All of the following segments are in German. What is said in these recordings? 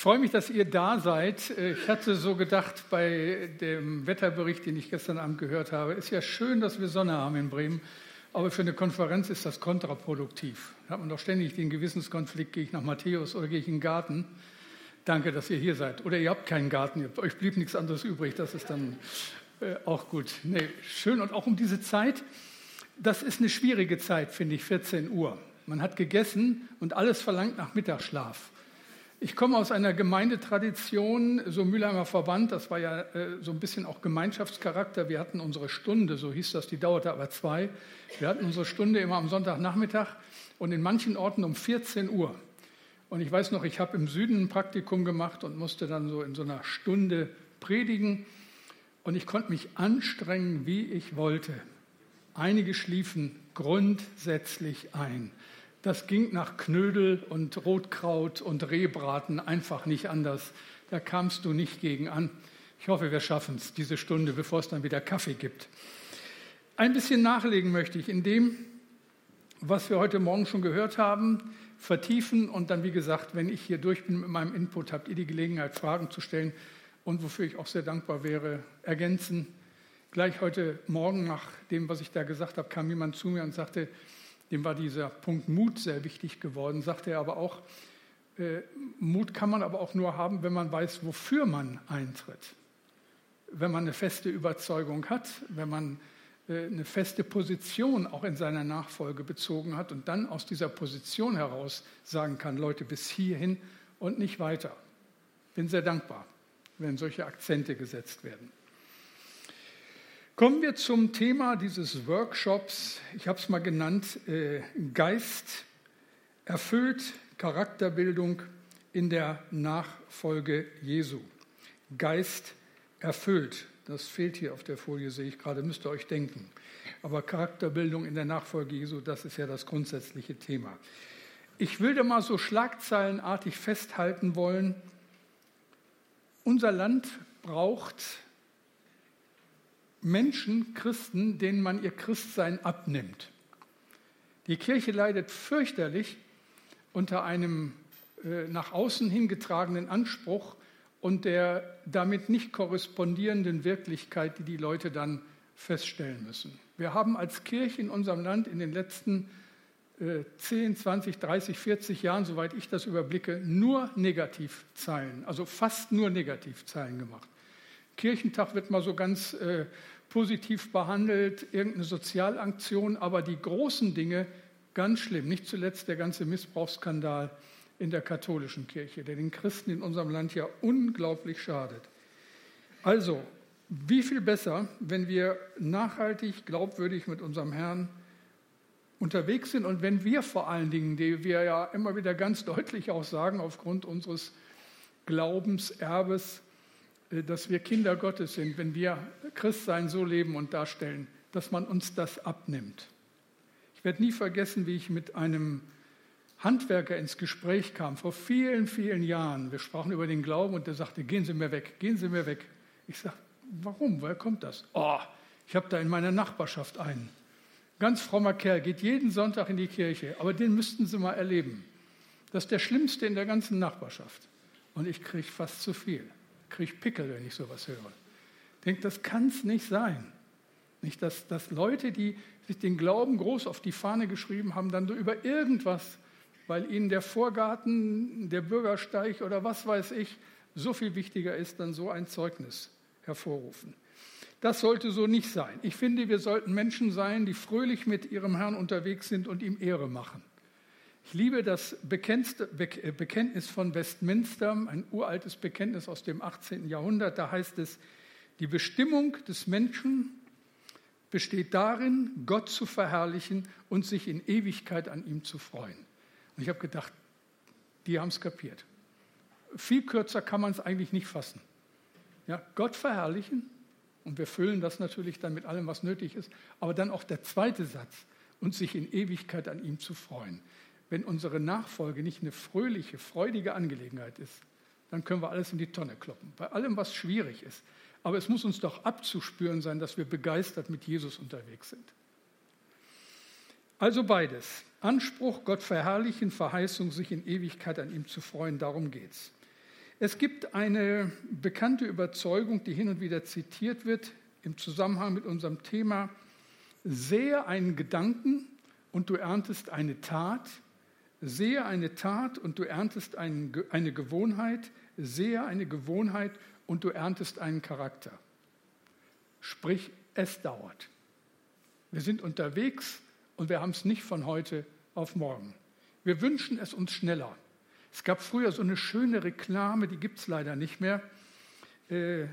Ich freue mich, dass ihr da seid. Ich hatte so gedacht bei dem Wetterbericht, den ich gestern Abend gehört habe, ist ja schön, dass wir Sonne haben in Bremen, aber für eine Konferenz ist das kontraproduktiv. Da hat man doch ständig den Gewissenskonflikt, gehe ich nach Matthäus oder gehe ich in den Garten. Danke, dass ihr hier seid. Oder ihr habt keinen Garten, euch blieb nichts anderes übrig, das ist dann äh, auch gut. Nee, schön und auch um diese Zeit. Das ist eine schwierige Zeit, finde ich, 14 Uhr. Man hat gegessen und alles verlangt nach Mittagsschlaf. Ich komme aus einer Gemeindetradition, so Mülheimer Verband, das war ja äh, so ein bisschen auch Gemeinschaftscharakter. Wir hatten unsere Stunde, so hieß das, die dauerte aber zwei. Wir hatten unsere Stunde immer am Sonntagnachmittag und in manchen Orten um 14 Uhr. Und ich weiß noch, ich habe im Süden ein Praktikum gemacht und musste dann so in so einer Stunde predigen. Und ich konnte mich anstrengen, wie ich wollte. Einige schliefen grundsätzlich ein. Das ging nach Knödel und Rotkraut und Rehbraten einfach nicht anders. Da kamst du nicht gegen an. Ich hoffe, wir schaffen es, diese Stunde, bevor es dann wieder Kaffee gibt. Ein bisschen nachlegen möchte ich in dem, was wir heute Morgen schon gehört haben, vertiefen und dann, wie gesagt, wenn ich hier durch bin mit meinem Input, habt ihr die Gelegenheit, Fragen zu stellen und wofür ich auch sehr dankbar wäre, ergänzen. Gleich heute Morgen nach dem, was ich da gesagt habe, kam jemand zu mir und sagte, dem war dieser Punkt Mut sehr wichtig geworden, sagte er aber auch, äh, Mut kann man aber auch nur haben, wenn man weiß, wofür man eintritt. Wenn man eine feste Überzeugung hat, wenn man äh, eine feste Position auch in seiner Nachfolge bezogen hat und dann aus dieser Position heraus sagen kann, Leute, bis hierhin und nicht weiter. Bin sehr dankbar, wenn solche Akzente gesetzt werden. Kommen wir zum Thema dieses Workshops. Ich habe es mal genannt, äh, Geist erfüllt Charakterbildung in der Nachfolge Jesu. Geist erfüllt. Das fehlt hier auf der Folie, sehe ich gerade, müsst ihr euch denken. Aber Charakterbildung in der Nachfolge Jesu, das ist ja das grundsätzliche Thema. Ich will da mal so schlagzeilenartig festhalten wollen, unser Land braucht Menschen, Christen, denen man ihr Christsein abnimmt. Die Kirche leidet fürchterlich unter einem äh, nach außen hingetragenen Anspruch und der damit nicht korrespondierenden Wirklichkeit, die die Leute dann feststellen müssen. Wir haben als Kirche in unserem Land in den letzten äh, 10, 20, 30, 40 Jahren, soweit ich das überblicke, nur Negativzeilen, also fast nur Negativzeilen gemacht. Kirchentag wird mal so ganz äh, positiv behandelt, irgendeine Sozialaktion, aber die großen Dinge ganz schlimm. Nicht zuletzt der ganze Missbrauchsskandal in der katholischen Kirche, der den Christen in unserem Land ja unglaublich schadet. Also, wie viel besser, wenn wir nachhaltig, glaubwürdig mit unserem Herrn unterwegs sind und wenn wir vor allen Dingen, die wir ja immer wieder ganz deutlich auch sagen, aufgrund unseres Glaubenserbes, dass wir Kinder Gottes sind, wenn wir Christsein so leben und darstellen, dass man uns das abnimmt. Ich werde nie vergessen, wie ich mit einem Handwerker ins Gespräch kam, vor vielen, vielen Jahren. Wir sprachen über den Glauben und der sagte, gehen Sie mir weg, gehen Sie mir weg. Ich sage, warum, woher kommt das? Oh, ich habe da in meiner Nachbarschaft einen. Ganz frommer Kerl, geht jeden Sonntag in die Kirche, aber den müssten Sie mal erleben. Das ist der Schlimmste in der ganzen Nachbarschaft. Und ich kriege fast zu viel kriege Pickel, wenn ich sowas höre. Ich denke, das kann es nicht sein. Nicht, dass, dass Leute, die sich den Glauben groß auf die Fahne geschrieben haben, dann über irgendwas, weil ihnen der Vorgarten, der Bürgersteig oder was weiß ich, so viel wichtiger ist, dann so ein Zeugnis hervorrufen. Das sollte so nicht sein. Ich finde, wir sollten Menschen sein, die fröhlich mit ihrem Herrn unterwegs sind und ihm Ehre machen. Ich liebe das äh, Bekenntnis von Westminster, ein uraltes Bekenntnis aus dem 18. Jahrhundert. Da heißt es, die Bestimmung des Menschen besteht darin, Gott zu verherrlichen und sich in Ewigkeit an ihm zu freuen. Und ich habe gedacht, die haben es kapiert. Viel kürzer kann man es eigentlich nicht fassen. Ja, Gott verherrlichen, und wir füllen das natürlich dann mit allem, was nötig ist, aber dann auch der zweite Satz, und sich in Ewigkeit an ihm zu freuen wenn unsere Nachfolge nicht eine fröhliche, freudige Angelegenheit ist, dann können wir alles in die Tonne kloppen. Bei allem, was schwierig ist. Aber es muss uns doch abzuspüren sein, dass wir begeistert mit Jesus unterwegs sind. Also beides. Anspruch, Gott verherrlichen, Verheißung, sich in Ewigkeit an ihm zu freuen, darum geht's. Es gibt eine bekannte Überzeugung, die hin und wieder zitiert wird im Zusammenhang mit unserem Thema, sehe einen Gedanken und du erntest eine Tat, sehe eine Tat und du erntest eine Gewohnheit, sehe eine Gewohnheit und du erntest einen Charakter. Sprich, es dauert. Wir sind unterwegs und wir haben es nicht von heute auf morgen. Wir wünschen es uns schneller. Es gab früher so eine schöne Reklame, die gibt es leider nicht mehr. Äh,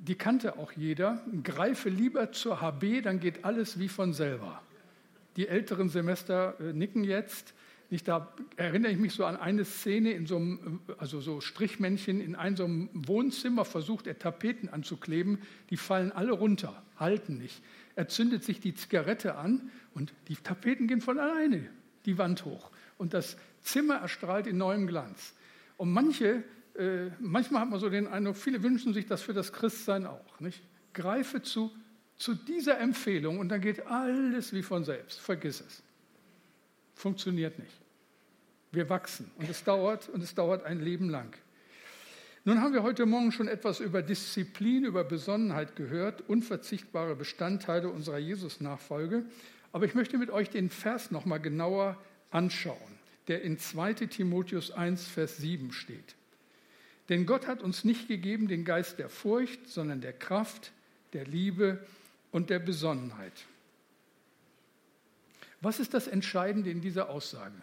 die kannte auch jeder. Greife lieber zur HB, dann geht alles wie von selber. Die älteren Semester äh, nicken jetzt. Ich, da erinnere ich mich so an eine Szene in so einem, also so Strichmännchen in einem so einem Wohnzimmer versucht er Tapeten anzukleben, die fallen alle runter, halten nicht. Er zündet sich die Zigarette an und die Tapeten gehen von alleine die Wand hoch. Und das Zimmer erstrahlt in neuem Glanz. Und manche, äh, manchmal hat man so den Eindruck, viele wünschen sich das für das Christsein auch. Nicht? Greife zu, zu dieser Empfehlung und dann geht alles wie von selbst. Vergiss es. Funktioniert nicht. Wir wachsen und es dauert und es dauert ein Leben lang. Nun haben wir heute Morgen schon etwas über Disziplin, über Besonnenheit gehört, unverzichtbare Bestandteile unserer Jesus-Nachfolge. Aber ich möchte mit euch den Vers noch mal genauer anschauen der in 2 Timotheus 1, Vers 7 steht. Denn Gott hat uns nicht gegeben den Geist der Furcht, sondern der Kraft, der Liebe und der Besonnenheit. Was ist das Entscheidende in dieser Aussage?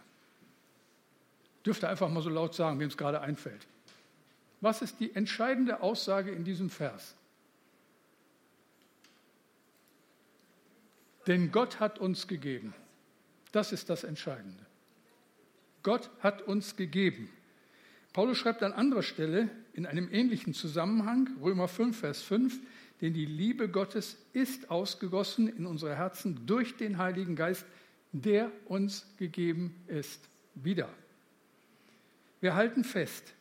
Dürfte einfach mal so laut sagen, wem es gerade einfällt. Was ist die entscheidende Aussage in diesem Vers? Denn Gott hat uns gegeben. Das ist das Entscheidende. Gott hat uns gegeben. Paulus schreibt an anderer Stelle in einem ähnlichen Zusammenhang, Römer 5, Vers 5, denn die Liebe Gottes ist ausgegossen in unsere Herzen durch den Heiligen Geist, der uns gegeben ist. Wieder. Wir halten fest,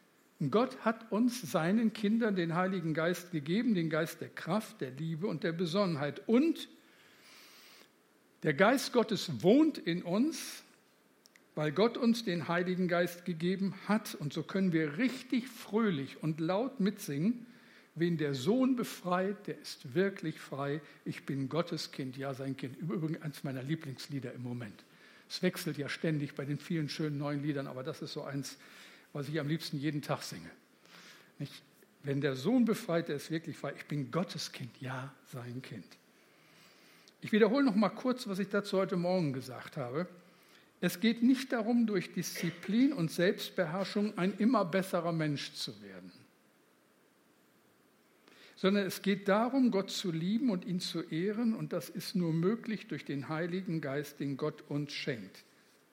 Gott hat uns seinen Kindern den Heiligen Geist gegeben, den Geist der Kraft, der Liebe und der Besonnenheit. Und der Geist Gottes wohnt in uns weil Gott uns den Heiligen Geist gegeben hat. Und so können wir richtig fröhlich und laut mitsingen. Wen der Sohn befreit, der ist wirklich frei. Ich bin Gottes Kind, ja sein Kind. Übrigens eines meiner Lieblingslieder im Moment. Es wechselt ja ständig bei den vielen schönen neuen Liedern, aber das ist so eins, was ich am liebsten jeden Tag singe. Nicht? Wenn der Sohn befreit, der ist wirklich frei. Ich bin Gottes Kind, ja sein Kind. Ich wiederhole noch mal kurz, was ich dazu heute Morgen gesagt habe. Es geht nicht darum, durch Disziplin und Selbstbeherrschung ein immer besserer Mensch zu werden, sondern es geht darum, Gott zu lieben und ihn zu ehren und das ist nur möglich durch den Heiligen Geist, den Gott uns schenkt,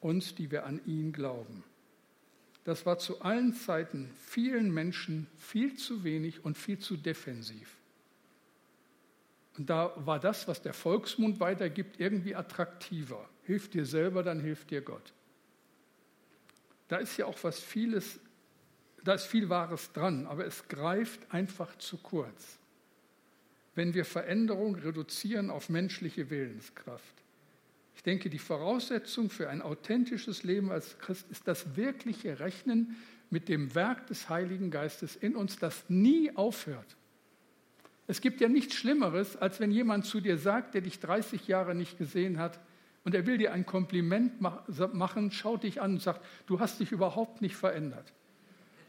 uns, die wir an ihn glauben. Das war zu allen Zeiten vielen Menschen viel zu wenig und viel zu defensiv. Und da war das, was der Volksmund weitergibt, irgendwie attraktiver. Hilf dir selber, dann hilft dir Gott. Da ist ja auch was vieles, da ist viel Wahres dran, aber es greift einfach zu kurz. Wenn wir Veränderung reduzieren auf menschliche Willenskraft. Ich denke, die Voraussetzung für ein authentisches Leben als Christ ist das wirkliche Rechnen mit dem Werk des Heiligen Geistes in uns, das nie aufhört. Es gibt ja nichts Schlimmeres, als wenn jemand zu dir sagt, der dich 30 Jahre nicht gesehen hat, und er will dir ein Kompliment machen, schaut dich an und sagt, du hast dich überhaupt nicht verändert.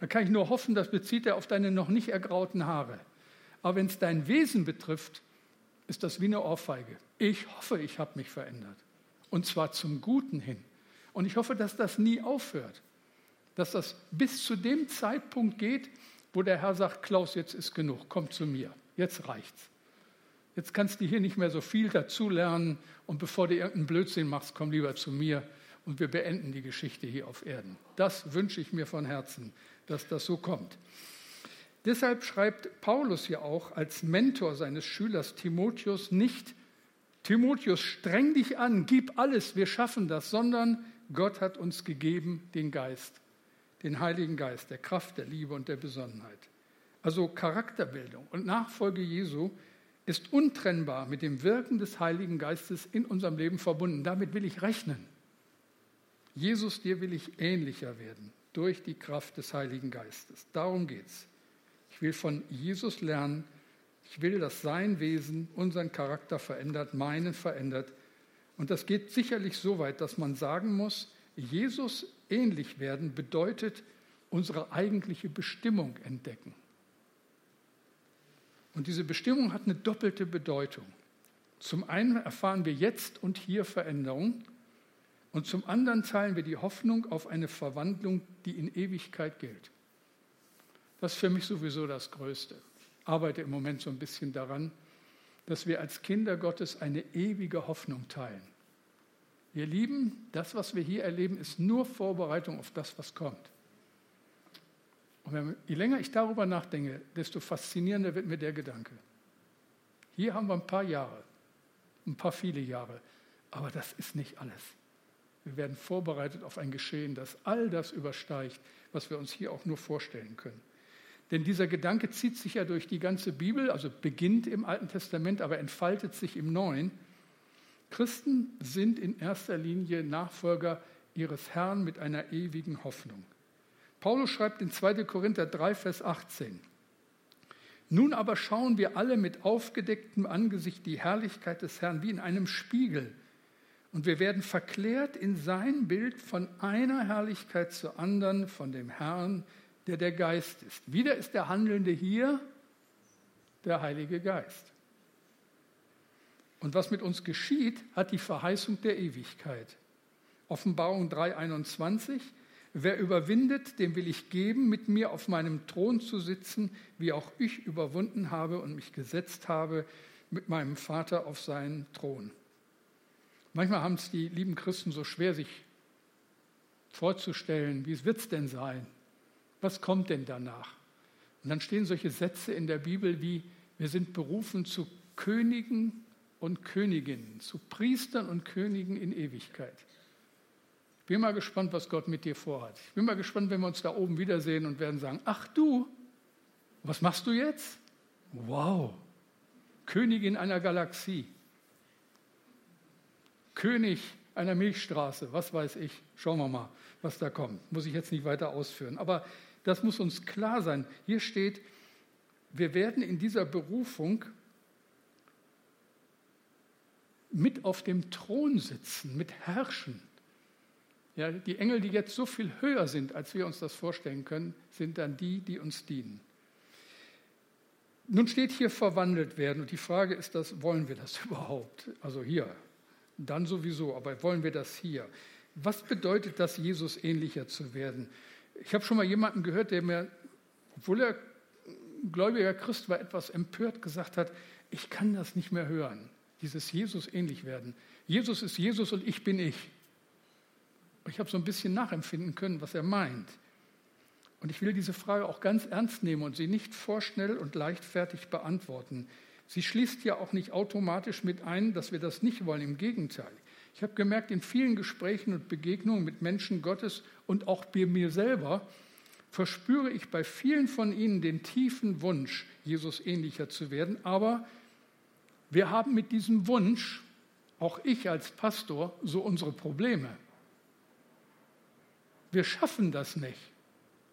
Da kann ich nur hoffen, das bezieht er auf deine noch nicht ergrauten Haare. Aber wenn es dein Wesen betrifft, ist das wie eine Ohrfeige. Ich hoffe, ich habe mich verändert. Und zwar zum Guten hin. Und ich hoffe, dass das nie aufhört. Dass das bis zu dem Zeitpunkt geht, wo der Herr sagt, Klaus, jetzt ist genug, komm zu mir jetzt reicht's. Jetzt kannst du hier nicht mehr so viel dazulernen und bevor du irgendeinen Blödsinn machst, komm lieber zu mir und wir beenden die Geschichte hier auf Erden. Das wünsche ich mir von Herzen, dass das so kommt. Deshalb schreibt Paulus ja auch als Mentor seines Schülers Timotheus nicht, Timotheus, streng dich an, gib alles, wir schaffen das, sondern Gott hat uns gegeben den Geist, den Heiligen Geist, der Kraft, der Liebe und der Besonnenheit. Also Charakterbildung und Nachfolge Jesu ist untrennbar mit dem Wirken des Heiligen Geistes in unserem Leben verbunden. Damit will ich rechnen. Jesus, dir will ich ähnlicher werden. Durch die Kraft des Heiligen Geistes. Darum geht es. Ich will von Jesus lernen. Ich will, dass sein Wesen unseren Charakter verändert, meinen verändert. Und das geht sicherlich so weit, dass man sagen muss, Jesus ähnlich werden bedeutet unsere eigentliche Bestimmung entdecken. Und diese Bestimmung hat eine doppelte Bedeutung. Zum einen erfahren wir jetzt und hier Veränderung und zum anderen teilen wir die Hoffnung auf eine Verwandlung, die in Ewigkeit gilt. Das ist für mich sowieso das Größte. Ich arbeite im Moment so ein bisschen daran, dass wir als Kinder Gottes eine ewige Hoffnung teilen. Wir lieben, das, was wir hier erleben, ist nur Vorbereitung auf das, was kommt. Und je länger ich darüber nachdenke, desto faszinierender wird mir der Gedanke. Hier haben wir ein paar Jahre, ein paar viele Jahre, aber das ist nicht alles. Wir werden vorbereitet auf ein Geschehen, das all das übersteigt, was wir uns hier auch nur vorstellen können. Denn dieser Gedanke zieht sich ja durch die ganze Bibel, also beginnt im Alten Testament, aber entfaltet sich im Neuen. Christen sind in erster Linie Nachfolger ihres Herrn mit einer ewigen Hoffnung. Paulus schreibt in 2. Korinther 3, Vers 18. Nun aber schauen wir alle mit aufgedecktem Angesicht die Herrlichkeit des Herrn wie in einem Spiegel. Und wir werden verklärt in sein Bild von einer Herrlichkeit zur anderen, von dem Herrn, der der Geist ist. Wieder ist der Handelnde hier der Heilige Geist. Und was mit uns geschieht, hat die Verheißung der Ewigkeit. Offenbarung 3:21 Wer überwindet, dem will ich geben, mit mir auf meinem Thron zu sitzen, wie auch ich überwunden habe und mich gesetzt habe mit meinem Vater auf seinen Thron. Manchmal haben es die lieben Christen so schwer, sich vorzustellen, wie wird es denn sein? Was kommt denn danach? Und dann stehen solche Sätze in der Bibel wie, wir sind berufen zu Königen und Königinnen, zu Priestern und Königen in Ewigkeit. Ich bin mal gespannt, was Gott mit dir vorhat. Ich bin mal gespannt, wenn wir uns da oben wiedersehen und werden sagen, ach du, was machst du jetzt? Wow, Königin einer Galaxie. König einer Milchstraße, was weiß ich. Schauen wir mal, was da kommt. Muss ich jetzt nicht weiter ausführen. Aber das muss uns klar sein. Hier steht, wir werden in dieser Berufung mit auf dem Thron sitzen, mit herrschen. Ja, die Engel, die jetzt so viel höher sind, als wir uns das vorstellen können, sind dann die, die uns dienen. Nun steht hier verwandelt werden und die Frage ist, das, wollen wir das überhaupt? Also hier, dann sowieso, aber wollen wir das hier? Was bedeutet das, Jesus ähnlicher zu werden? Ich habe schon mal jemanden gehört, der mir, obwohl er gläubiger Christ war, etwas empört gesagt hat, ich kann das nicht mehr hören, dieses Jesus ähnlich werden. Jesus ist Jesus und ich bin ich. Ich habe so ein bisschen nachempfinden können, was er meint. Und ich will diese Frage auch ganz ernst nehmen und sie nicht vorschnell und leichtfertig beantworten. Sie schließt ja auch nicht automatisch mit ein, dass wir das nicht wollen. Im Gegenteil. Ich habe gemerkt, in vielen Gesprächen und Begegnungen mit Menschen Gottes und auch bei mir selber verspüre ich bei vielen von ihnen den tiefen Wunsch, Jesus ähnlicher zu werden. Aber wir haben mit diesem Wunsch, auch ich als Pastor, so unsere Probleme. Wir schaffen das nicht.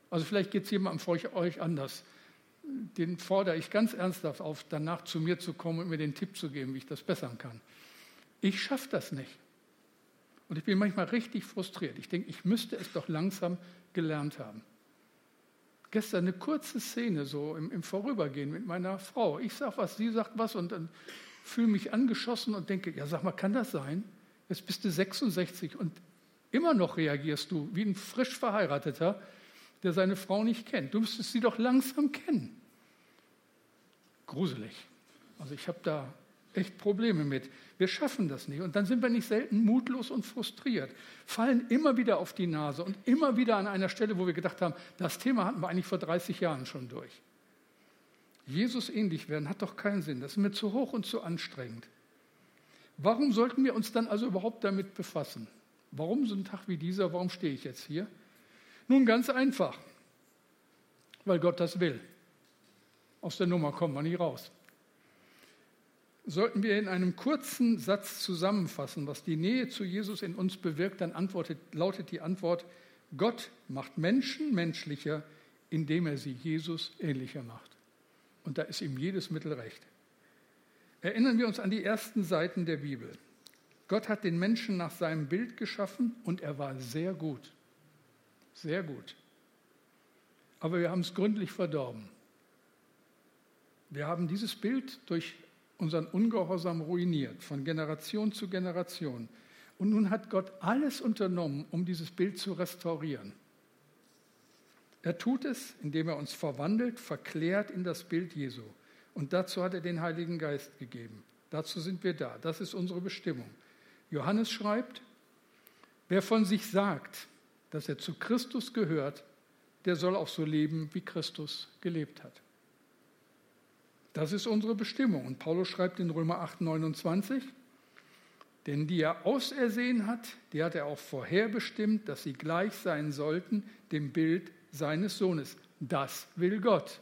Also vielleicht geht es jemandem von euch anders den fordere ich ganz ernsthaft auf, danach zu mir zu kommen und mir den Tipp zu geben, wie ich das bessern kann. Ich schaffe das nicht. Und ich bin manchmal richtig frustriert. Ich denke, ich müsste es doch langsam gelernt haben. Gestern eine kurze Szene so im, im Vorübergehen mit meiner Frau. Ich sage was, sie sagt was und dann fühle mich angeschossen und denke, ja sag mal, kann das sein? Jetzt bist du 66 und immer noch reagierst du wie ein frisch verheirateter der seine Frau nicht kennt. Du müsstest sie doch langsam kennen. Gruselig. Also ich habe da echt Probleme mit. Wir schaffen das nicht. Und dann sind wir nicht selten mutlos und frustriert, fallen immer wieder auf die Nase und immer wieder an einer Stelle, wo wir gedacht haben, das Thema hatten wir eigentlich vor 30 Jahren schon durch. Jesus ähnlich werden hat doch keinen Sinn. Das ist mir zu hoch und zu anstrengend. Warum sollten wir uns dann also überhaupt damit befassen? Warum so ein Tag wie dieser? Warum stehe ich jetzt hier? Nun ganz einfach, weil Gott das will. Aus der Nummer kommen wir nicht raus. Sollten wir in einem kurzen Satz zusammenfassen, was die Nähe zu Jesus in uns bewirkt, dann lautet die Antwort, Gott macht Menschen menschlicher, indem er sie Jesus ähnlicher macht. Und da ist ihm jedes Mittel recht. Erinnern wir uns an die ersten Seiten der Bibel. Gott hat den Menschen nach seinem Bild geschaffen und er war sehr gut. Sehr gut. Aber wir haben es gründlich verdorben. Wir haben dieses Bild durch unseren Ungehorsam ruiniert, von Generation zu Generation. Und nun hat Gott alles unternommen, um dieses Bild zu restaurieren. Er tut es, indem er uns verwandelt, verklärt in das Bild Jesu. Und dazu hat er den Heiligen Geist gegeben. Dazu sind wir da. Das ist unsere Bestimmung. Johannes schreibt, wer von sich sagt, dass er zu Christus gehört, der soll auch so leben, wie Christus gelebt hat. Das ist unsere Bestimmung. Und Paulus schreibt in Römer 8, 29, denn die er ausersehen hat, die hat er auch vorherbestimmt, dass sie gleich sein sollten dem Bild seines Sohnes. Das will Gott.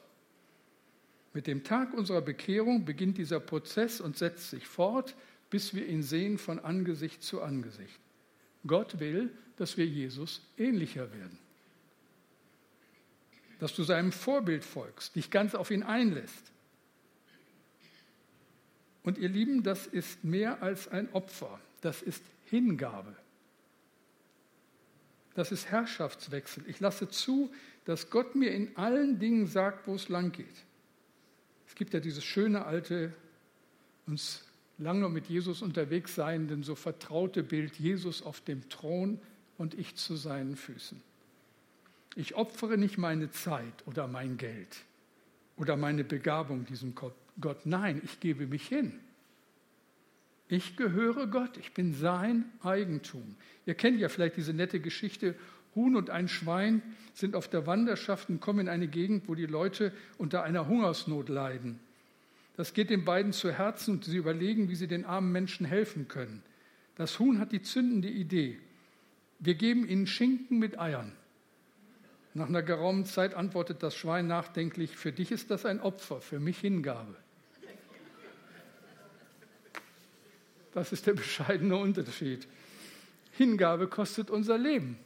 Mit dem Tag unserer Bekehrung beginnt dieser Prozess und setzt sich fort, bis wir ihn sehen von Angesicht zu Angesicht. Gott will, dass wir Jesus ähnlicher werden. Dass du seinem Vorbild folgst, dich ganz auf ihn einlässt. Und ihr Lieben, das ist mehr als ein Opfer, das ist Hingabe. Das ist Herrschaftswechsel. Ich lasse zu, dass Gott mir in allen Dingen sagt, wo es lang geht. Es gibt ja dieses schöne alte, uns lange mit Jesus unterwegs seienden, so vertraute Bild Jesus auf dem Thron und ich zu seinen Füßen. Ich opfere nicht meine Zeit oder mein Geld oder meine Begabung diesem Gott. Nein, ich gebe mich hin. Ich gehöre Gott, ich bin sein Eigentum. Ihr kennt ja vielleicht diese nette Geschichte, Huhn und ein Schwein sind auf der Wanderschaft und kommen in eine Gegend, wo die Leute unter einer Hungersnot leiden. Das geht den beiden zu Herzen und sie überlegen, wie sie den armen Menschen helfen können. Das Huhn hat die zündende Idee. Wir geben ihnen Schinken mit Eiern. Nach einer geraumen Zeit antwortet das Schwein nachdenklich, für dich ist das ein Opfer, für mich Hingabe. Das ist der bescheidene Unterschied. Hingabe kostet unser Leben.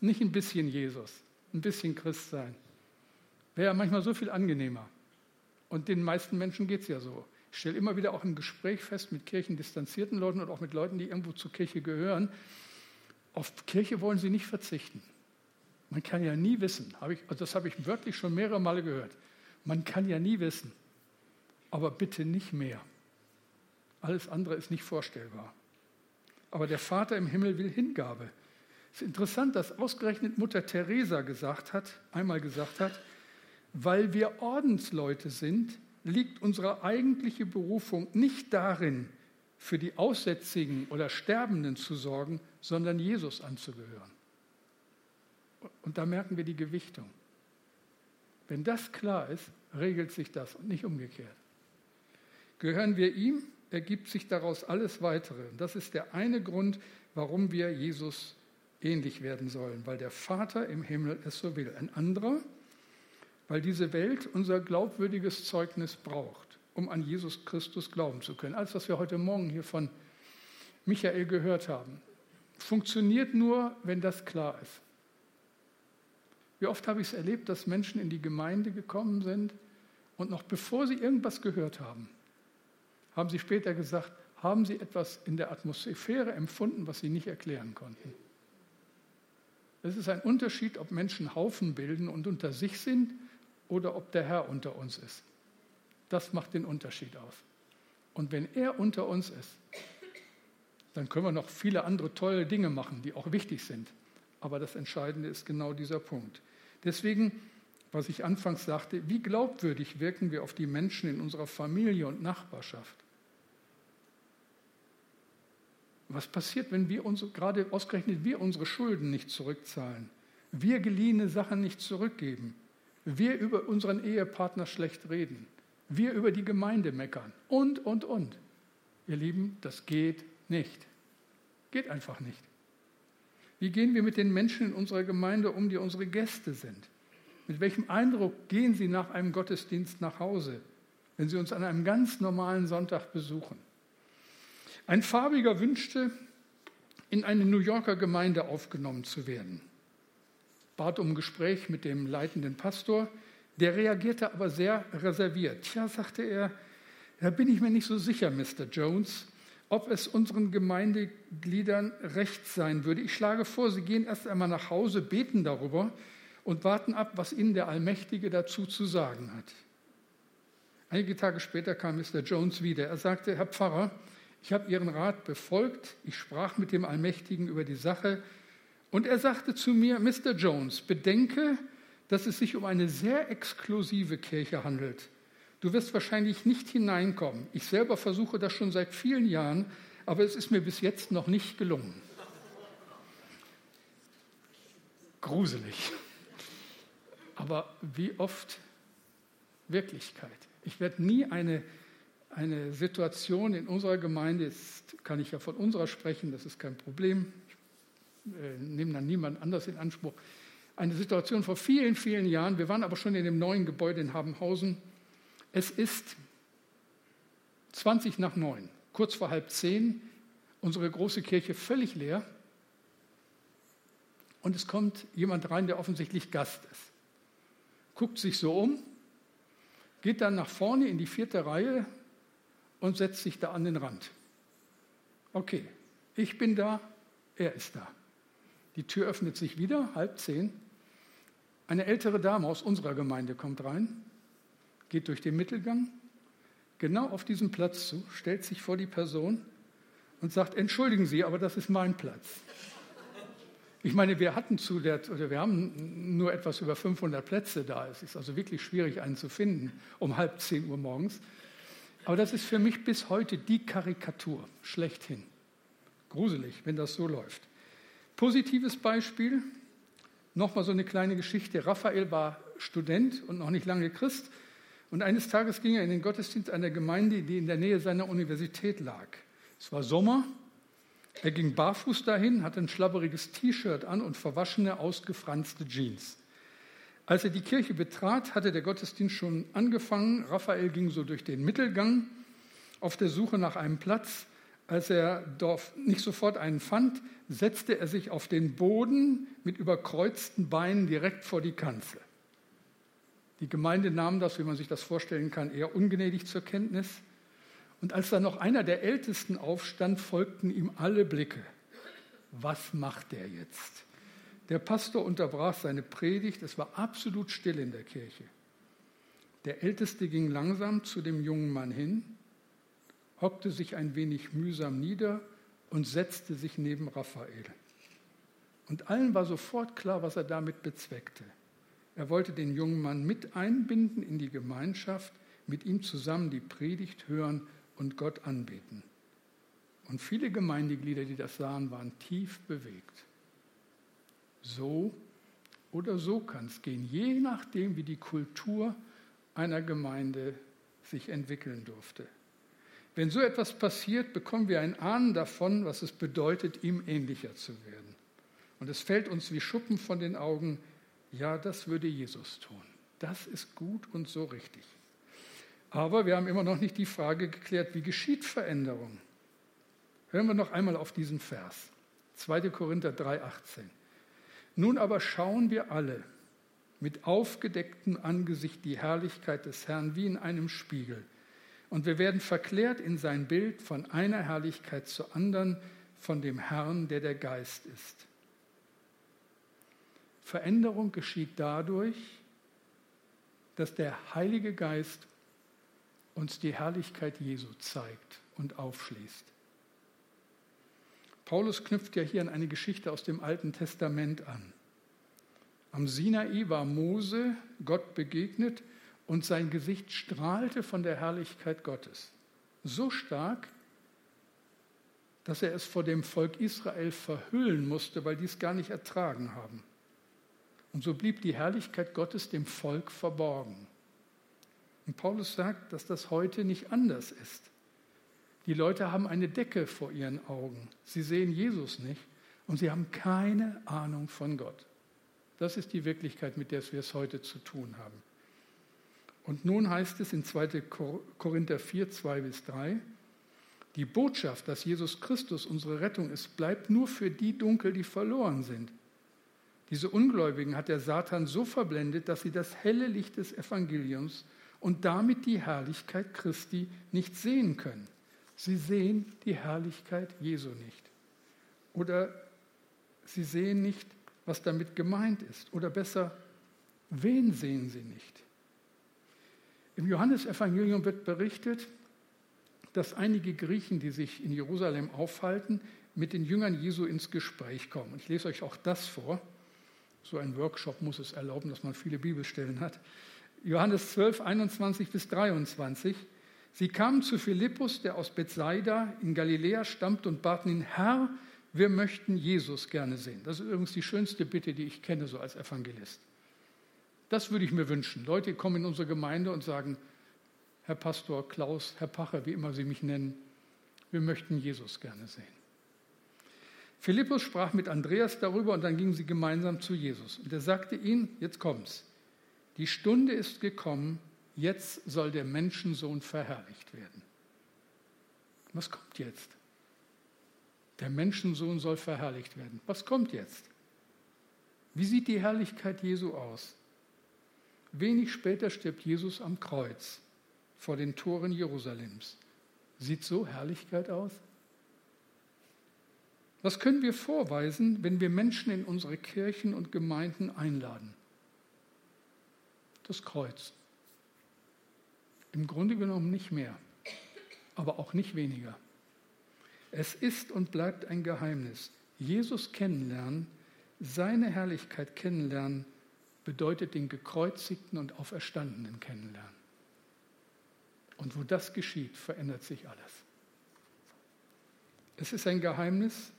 Nicht ein bisschen Jesus, ein bisschen Christ sein. Wäre ja manchmal so viel angenehmer. Und den meisten Menschen geht es ja so. Ich stelle immer wieder auch im Gespräch fest mit kirchendistanzierten Leuten und auch mit Leuten, die irgendwo zur Kirche gehören, auf Kirche wollen sie nicht verzichten. Man kann ja nie wissen, hab ich, also das habe ich wörtlich schon mehrere Male gehört, man kann ja nie wissen, aber bitte nicht mehr. Alles andere ist nicht vorstellbar. Aber der Vater im Himmel will Hingabe. Es ist interessant, dass ausgerechnet Mutter Teresa gesagt hat, einmal gesagt hat, weil wir Ordensleute sind, liegt unsere eigentliche Berufung nicht darin, für die Aussätzigen oder Sterbenden zu sorgen, sondern Jesus anzugehören. Und da merken wir die Gewichtung. Wenn das klar ist, regelt sich das und nicht umgekehrt. Gehören wir ihm, ergibt sich daraus alles Weitere. Und das ist der eine Grund, warum wir Jesus ähnlich werden sollen, weil der Vater im Himmel es so will. Ein anderer, weil diese Welt unser glaubwürdiges Zeugnis braucht, um an Jesus Christus glauben zu können. Alles, was wir heute Morgen hier von Michael gehört haben, funktioniert nur, wenn das klar ist. Wie oft habe ich es erlebt, dass Menschen in die Gemeinde gekommen sind und noch bevor sie irgendwas gehört haben, haben sie später gesagt, haben sie etwas in der Atmosphäre empfunden, was sie nicht erklären konnten. Es ist ein Unterschied, ob Menschen Haufen bilden und unter sich sind oder ob der Herr unter uns ist. Das macht den Unterschied aus. Und wenn er unter uns ist, dann können wir noch viele andere tolle Dinge machen, die auch wichtig sind. Aber das Entscheidende ist genau dieser Punkt. Deswegen, was ich anfangs sagte, wie glaubwürdig wirken wir auf die Menschen in unserer Familie und Nachbarschaft? Was passiert, wenn wir uns, gerade ausgerechnet wir unsere Schulden nicht zurückzahlen? Wir geliehene Sachen nicht zurückgeben? Wir über unseren Ehepartner schlecht reden? Wir über die Gemeinde meckern? Und, und, und. Ihr Lieben, das geht nicht. Geht einfach nicht. Wie gehen wir mit den Menschen in unserer Gemeinde um, die unsere Gäste sind? Mit welchem Eindruck gehen sie nach einem Gottesdienst nach Hause, wenn sie uns an einem ganz normalen Sonntag besuchen? Ein Farbiger wünschte, in eine New Yorker Gemeinde aufgenommen zu werden. bat um Gespräch mit dem leitenden Pastor. Der reagierte aber sehr reserviert. Tja, sagte er, da bin ich mir nicht so sicher, Mr. Jones, ob es unseren Gemeindegliedern recht sein würde. Ich schlage vor, Sie gehen erst einmal nach Hause, beten darüber und warten ab, was Ihnen der Allmächtige dazu zu sagen hat. Einige Tage später kam Mr. Jones wieder. Er sagte, Herr Pfarrer, ich habe Ihren Rat befolgt, ich sprach mit dem Allmächtigen über die Sache und er sagte zu mir, Mr. Jones, bedenke, dass es sich um eine sehr exklusive Kirche handelt. Du wirst wahrscheinlich nicht hineinkommen. Ich selber versuche das schon seit vielen Jahren, aber es ist mir bis jetzt noch nicht gelungen. Gruselig. Aber wie oft Wirklichkeit. Ich werde nie eine, eine Situation in unserer Gemeinde, jetzt kann ich ja von unserer sprechen, das ist kein Problem, ich äh, nehme dann niemand anders in Anspruch, eine Situation vor vielen, vielen Jahren, wir waren aber schon in dem neuen Gebäude in Habenhausen, es ist 20 nach 9, kurz vor halb zehn, unsere große Kirche völlig leer und es kommt jemand rein, der offensichtlich Gast ist. Guckt sich so um, geht dann nach vorne in die vierte Reihe und setzt sich da an den Rand. Okay, ich bin da, er ist da. Die Tür öffnet sich wieder, halb zehn. Eine ältere Dame aus unserer Gemeinde kommt rein, geht durch den Mittelgang, genau auf diesen Platz zu, stellt sich vor die Person und sagt, entschuldigen Sie, aber das ist mein Platz. Ich meine, wir hatten zu der, oder wir haben nur etwas über 500 Plätze da. Es ist also wirklich schwierig, einen zu finden um halb zehn Uhr morgens. Aber das ist für mich bis heute die Karikatur schlechthin. Gruselig, wenn das so läuft. Positives Beispiel, nochmal so eine kleine Geschichte. Raphael war Student und noch nicht lange Christ. Und eines Tages ging er in den Gottesdienst einer Gemeinde, die in der Nähe seiner Universität lag. Es war Sommer er ging barfuß dahin, hatte ein schlabberiges T-Shirt an und verwaschene, ausgefranste Jeans. Als er die Kirche betrat, hatte der Gottesdienst schon angefangen. Raphael ging so durch den Mittelgang auf der Suche nach einem Platz. Als er dort nicht sofort einen fand, setzte er sich auf den Boden mit überkreuzten Beinen direkt vor die Kanzel. Die Gemeinde nahm das, wie man sich das vorstellen kann, eher ungnädig zur Kenntnis. Und als dann noch einer der Ältesten aufstand, folgten ihm alle Blicke. Was macht der jetzt? Der Pastor unterbrach seine Predigt, es war absolut still in der Kirche. Der Älteste ging langsam zu dem jungen Mann hin, hockte sich ein wenig mühsam nieder und setzte sich neben Raphael. Und allen war sofort klar, was er damit bezweckte. Er wollte den jungen Mann mit einbinden in die Gemeinschaft, mit ihm zusammen die Predigt hören und Gott anbeten. Und viele Gemeindeglieder, die das sahen, waren tief bewegt. So oder so kann es gehen, je nachdem, wie die Kultur einer Gemeinde sich entwickeln durfte. Wenn so etwas passiert, bekommen wir ein Ahnen davon, was es bedeutet, ihm ähnlicher zu werden. Und es fällt uns wie Schuppen von den Augen, ja, das würde Jesus tun. Das ist gut und so richtig. Aber wir haben immer noch nicht die Frage geklärt, wie geschieht Veränderung? Hören wir noch einmal auf diesen Vers. 2. Korinther 3,18. Nun aber schauen wir alle mit aufgedecktem Angesicht die Herrlichkeit des Herrn wie in einem Spiegel. Und wir werden verklärt in sein Bild von einer Herrlichkeit zur anderen, von dem Herrn, der der Geist ist. Veränderung geschieht dadurch, dass der Heilige Geist uns die Herrlichkeit Jesu zeigt und aufschließt. Paulus knüpft ja hier an eine Geschichte aus dem Alten Testament an. Am Sinai war Mose Gott begegnet und sein Gesicht strahlte von der Herrlichkeit Gottes. So stark, dass er es vor dem Volk Israel verhüllen musste, weil die es gar nicht ertragen haben. Und so blieb die Herrlichkeit Gottes dem Volk verborgen. Und Paulus sagt, dass das heute nicht anders ist. Die Leute haben eine Decke vor ihren Augen. Sie sehen Jesus nicht und sie haben keine Ahnung von Gott. Das ist die Wirklichkeit, mit der wir es heute zu tun haben. Und nun heißt es in 2. Korinther 4, 2 bis 3, die Botschaft, dass Jesus Christus unsere Rettung ist, bleibt nur für die dunkel, die verloren sind. Diese Ungläubigen hat der Satan so verblendet, dass sie das helle Licht des Evangeliums und damit die Herrlichkeit Christi nicht sehen können. Sie sehen die Herrlichkeit Jesu nicht. Oder sie sehen nicht, was damit gemeint ist. Oder besser, wen sehen sie nicht? Im Johannesevangelium wird berichtet, dass einige Griechen, die sich in Jerusalem aufhalten, mit den Jüngern Jesu ins Gespräch kommen. Und ich lese euch auch das vor. So ein Workshop muss es erlauben, dass man viele Bibelstellen hat. Johannes 12, 21 bis 23. Sie kamen zu Philippus, der aus Bethsaida in Galiläa stammt, und baten ihn, Herr, wir möchten Jesus gerne sehen. Das ist übrigens die schönste Bitte, die ich kenne, so als Evangelist. Das würde ich mir wünschen. Leute kommen in unsere Gemeinde und sagen, Herr Pastor Klaus, Herr Pacher, wie immer Sie mich nennen, wir möchten Jesus gerne sehen. Philippus sprach mit Andreas darüber und dann gingen sie gemeinsam zu Jesus. Und er sagte ihnen, jetzt kommt's, die Stunde ist gekommen, jetzt soll der Menschensohn verherrlicht werden. Was kommt jetzt? Der Menschensohn soll verherrlicht werden. Was kommt jetzt? Wie sieht die Herrlichkeit Jesu aus? Wenig später stirbt Jesus am Kreuz vor den Toren Jerusalems. Sieht so Herrlichkeit aus? Was können wir vorweisen, wenn wir Menschen in unsere Kirchen und Gemeinden einladen? Das Kreuz. Im Grunde genommen nicht mehr, aber auch nicht weniger. Es ist und bleibt ein Geheimnis. Jesus kennenlernen, seine Herrlichkeit kennenlernen, bedeutet den gekreuzigten und auferstandenen kennenlernen. Und wo das geschieht, verändert sich alles. Es ist ein Geheimnis,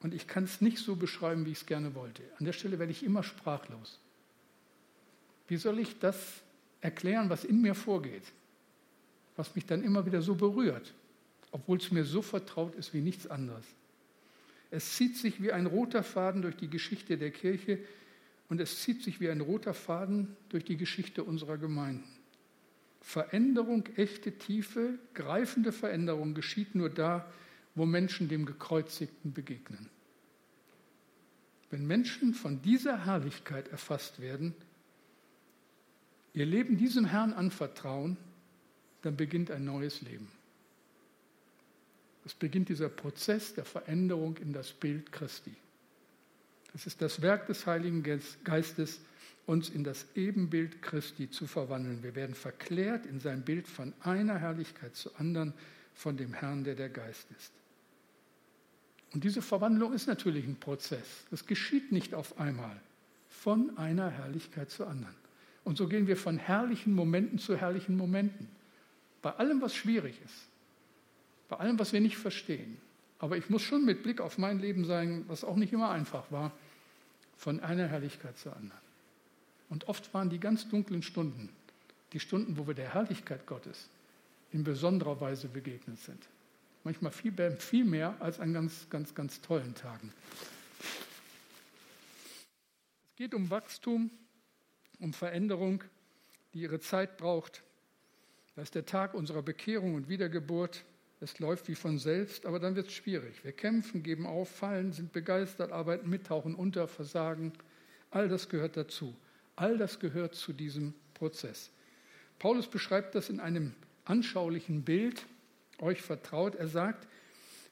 und ich kann es nicht so beschreiben, wie ich es gerne wollte. An der Stelle werde ich immer sprachlos. Wie soll ich das erklären, was in mir vorgeht? Was mich dann immer wieder so berührt, obwohl es mir so vertraut ist wie nichts anderes. Es zieht sich wie ein roter Faden durch die Geschichte der Kirche und es zieht sich wie ein roter Faden durch die Geschichte unserer Gemeinden. Veränderung, echte, tiefe, greifende Veränderung geschieht nur da, wo Menschen dem Gekreuzigten begegnen. Wenn Menschen von dieser Herrlichkeit erfasst werden, ihr Leben diesem Herrn anvertrauen, dann beginnt ein neues Leben. Es beginnt dieser Prozess der Veränderung in das Bild Christi. Es ist das Werk des Heiligen Geistes, uns in das Ebenbild Christi zu verwandeln. Wir werden verklärt in sein Bild von einer Herrlichkeit zur anderen, von dem Herrn, der der Geist ist. Und diese Verwandlung ist natürlich ein Prozess. Das geschieht nicht auf einmal, von einer Herrlichkeit zur anderen. Und so gehen wir von herrlichen Momenten zu herrlichen Momenten. Bei allem, was schwierig ist, bei allem, was wir nicht verstehen. Aber ich muss schon mit Blick auf mein Leben sagen, was auch nicht immer einfach war, von einer Herrlichkeit zur anderen. Und oft waren die ganz dunklen Stunden, die Stunden, wo wir der Herrlichkeit Gottes in besonderer Weise begegnet sind. Manchmal viel, viel mehr als an ganz, ganz, ganz tollen Tagen. Es geht um Wachstum, um Veränderung, die ihre Zeit braucht. Das ist der Tag unserer Bekehrung und Wiedergeburt. Es läuft wie von selbst, aber dann wird es schwierig. Wir kämpfen, geben auf, fallen, sind begeistert, arbeiten mit, tauchen unter, versagen. All das gehört dazu. All das gehört zu diesem Prozess. Paulus beschreibt das in einem anschaulichen Bild euch vertraut. Er sagt,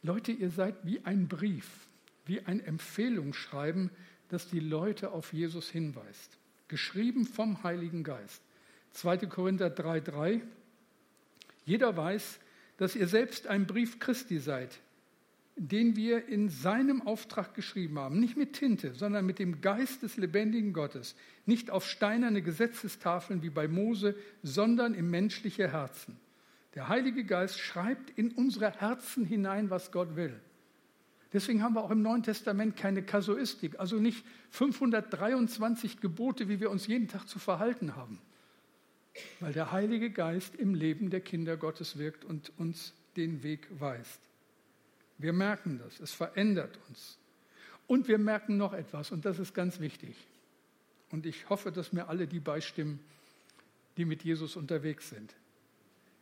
Leute, ihr seid wie ein Brief, wie ein Empfehlungsschreiben, das die Leute auf Jesus hinweist. Geschrieben vom Heiligen Geist. 2. Korinther 3,3. Jeder weiß, dass ihr selbst ein Brief Christi seid, den wir in seinem Auftrag geschrieben haben. Nicht mit Tinte, sondern mit dem Geist des lebendigen Gottes. Nicht auf steinerne Gesetzestafeln wie bei Mose, sondern im menschliche Herzen. Der Heilige Geist schreibt in unsere Herzen hinein, was Gott will. Deswegen haben wir auch im Neuen Testament keine Kasuistik, also nicht 523 Gebote, wie wir uns jeden Tag zu verhalten haben, weil der Heilige Geist im Leben der Kinder Gottes wirkt und uns den Weg weist. Wir merken das, es verändert uns. Und wir merken noch etwas, und das ist ganz wichtig. Und ich hoffe, dass mir alle die beistimmen, die mit Jesus unterwegs sind.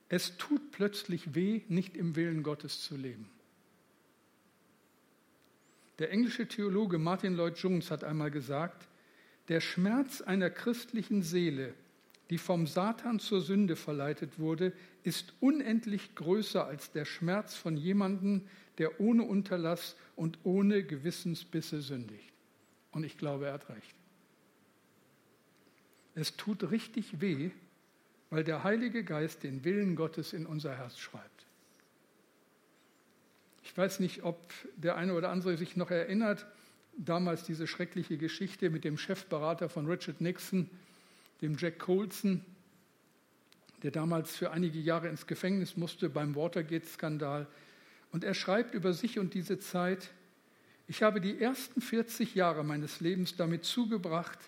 Es tut plötzlich weh, nicht im Willen Gottes zu leben. Der englische Theologe Martin Lloyd Jones hat einmal gesagt, der Schmerz einer christlichen Seele, die vom Satan zur Sünde verleitet wurde, ist unendlich größer als der Schmerz von jemandem, der ohne Unterlass und ohne Gewissensbisse sündigt. Und ich glaube, er hat recht. Es tut richtig weh, weil der Heilige Geist den Willen Gottes in unser Herz schreibt. Ich weiß nicht, ob der eine oder andere sich noch erinnert, damals diese schreckliche Geschichte mit dem Chefberater von Richard Nixon, dem Jack Colson, der damals für einige Jahre ins Gefängnis musste beim Watergate-Skandal. Und er schreibt über sich und diese Zeit, ich habe die ersten 40 Jahre meines Lebens damit zugebracht,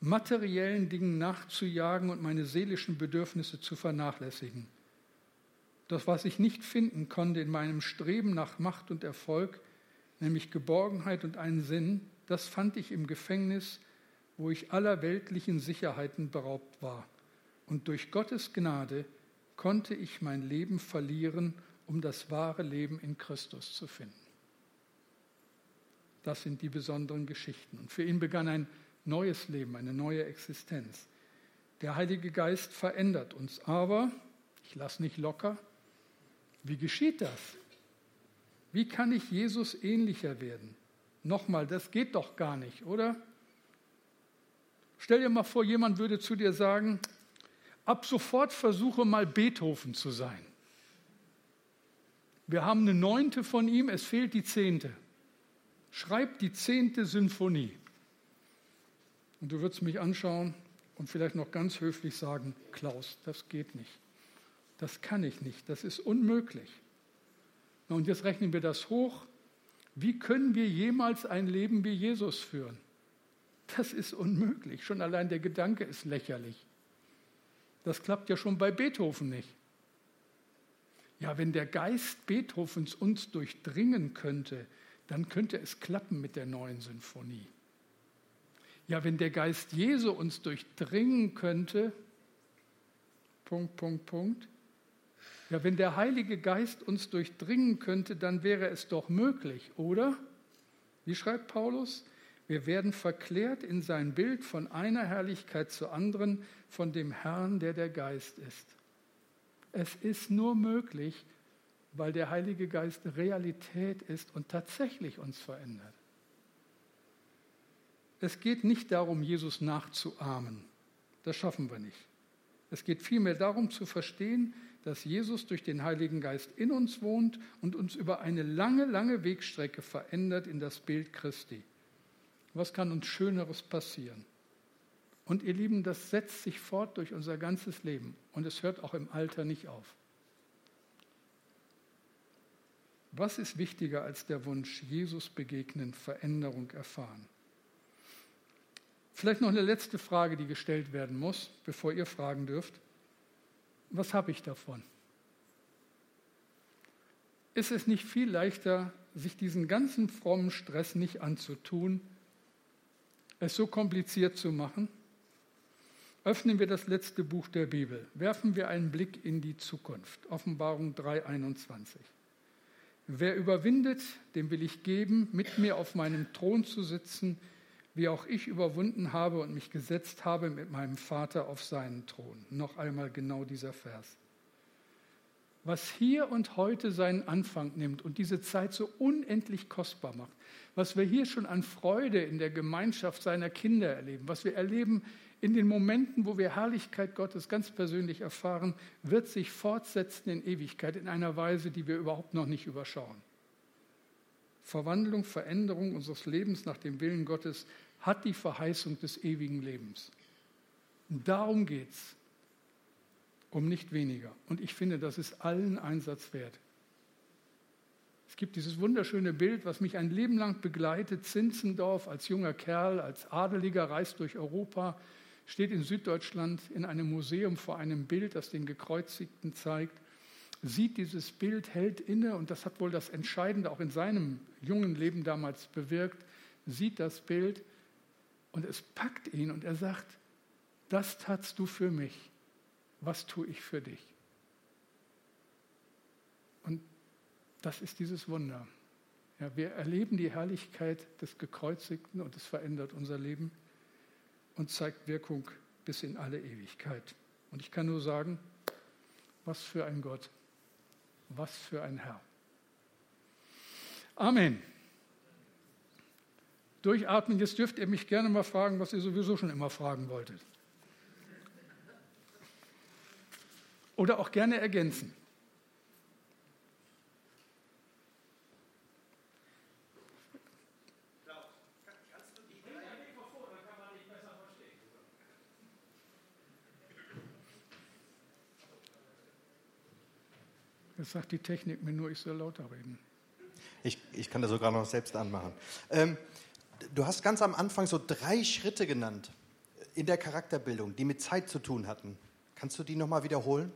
materiellen Dingen nachzujagen und meine seelischen Bedürfnisse zu vernachlässigen. Das, was ich nicht finden konnte in meinem Streben nach Macht und Erfolg, nämlich Geborgenheit und einen Sinn, das fand ich im Gefängnis, wo ich aller weltlichen Sicherheiten beraubt war. Und durch Gottes Gnade konnte ich mein Leben verlieren, um das wahre Leben in Christus zu finden. Das sind die besonderen Geschichten. Und für ihn begann ein neues Leben, eine neue Existenz. Der Heilige Geist verändert uns, aber ich lasse nicht locker. Wie geschieht das? Wie kann ich Jesus ähnlicher werden? Nochmal, das geht doch gar nicht, oder? Stell dir mal vor, jemand würde zu dir sagen, ab sofort versuche mal Beethoven zu sein. Wir haben eine neunte von ihm, es fehlt die zehnte. Schreib die zehnte Sinfonie. Und du würdest mich anschauen und vielleicht noch ganz höflich sagen, Klaus, das geht nicht. Das kann ich nicht, das ist unmöglich. Und jetzt rechnen wir das hoch. Wie können wir jemals ein Leben wie Jesus führen? Das ist unmöglich. Schon allein der Gedanke ist lächerlich. Das klappt ja schon bei Beethoven nicht. Ja, wenn der Geist Beethovens uns durchdringen könnte, dann könnte es klappen mit der neuen Sinfonie. Ja, wenn der Geist Jesu uns durchdringen könnte, Punkt, Punkt, Punkt, ja, wenn der Heilige Geist uns durchdringen könnte, dann wäre es doch möglich, oder? Wie schreibt Paulus? Wir werden verklärt in sein Bild von einer Herrlichkeit zur anderen, von dem Herrn, der der Geist ist. Es ist nur möglich, weil der Heilige Geist Realität ist und tatsächlich uns verändert. Es geht nicht darum, Jesus nachzuahmen. Das schaffen wir nicht. Es geht vielmehr darum zu verstehen, dass Jesus durch den Heiligen Geist in uns wohnt und uns über eine lange, lange Wegstrecke verändert in das Bild Christi. Was kann uns Schöneres passieren? Und ihr Lieben, das setzt sich fort durch unser ganzes Leben und es hört auch im Alter nicht auf. Was ist wichtiger als der Wunsch, Jesus begegnen, Veränderung erfahren? Vielleicht noch eine letzte Frage, die gestellt werden muss, bevor ihr fragen dürft was habe ich davon? Ist es nicht viel leichter, sich diesen ganzen frommen Stress nicht anzutun, es so kompliziert zu machen? Öffnen wir das letzte Buch der Bibel, werfen wir einen Blick in die Zukunft. Offenbarung 3.21. Wer überwindet, dem will ich geben, mit mir auf meinem Thron zu sitzen, wie auch ich überwunden habe und mich gesetzt habe mit meinem Vater auf seinen Thron. Noch einmal genau dieser Vers. Was hier und heute seinen Anfang nimmt und diese Zeit so unendlich kostbar macht, was wir hier schon an Freude in der Gemeinschaft seiner Kinder erleben, was wir erleben in den Momenten, wo wir Herrlichkeit Gottes ganz persönlich erfahren, wird sich fortsetzen in Ewigkeit in einer Weise, die wir überhaupt noch nicht überschauen. Verwandlung, Veränderung unseres Lebens nach dem Willen Gottes hat die Verheißung des ewigen Lebens. Und darum geht es, um nicht weniger. Und ich finde, das ist allen Einsatz wert. Es gibt dieses wunderschöne Bild, was mich ein Leben lang begleitet. Zinzendorf als junger Kerl, als Adeliger reist durch Europa, steht in Süddeutschland in einem Museum vor einem Bild, das den Gekreuzigten zeigt sieht dieses Bild, hält inne und das hat wohl das Entscheidende auch in seinem jungen Leben damals bewirkt, sieht das Bild und es packt ihn und er sagt, das tatst du für mich, was tue ich für dich? Und das ist dieses Wunder. Ja, wir erleben die Herrlichkeit des Gekreuzigten und es verändert unser Leben und zeigt Wirkung bis in alle Ewigkeit. Und ich kann nur sagen, was für ein Gott, was für ein Herr. Amen. Durchatmen, jetzt dürft ihr mich gerne mal fragen, was ihr sowieso schon immer fragen wolltet. Oder auch gerne ergänzen. Jetzt sagt die Technik mir nur, ich soll lauter reden. Ich, ich kann das sogar noch selbst anmachen. Ähm, du hast ganz am Anfang so drei Schritte genannt in der Charakterbildung, die mit Zeit zu tun hatten. Kannst du die nochmal wiederholen?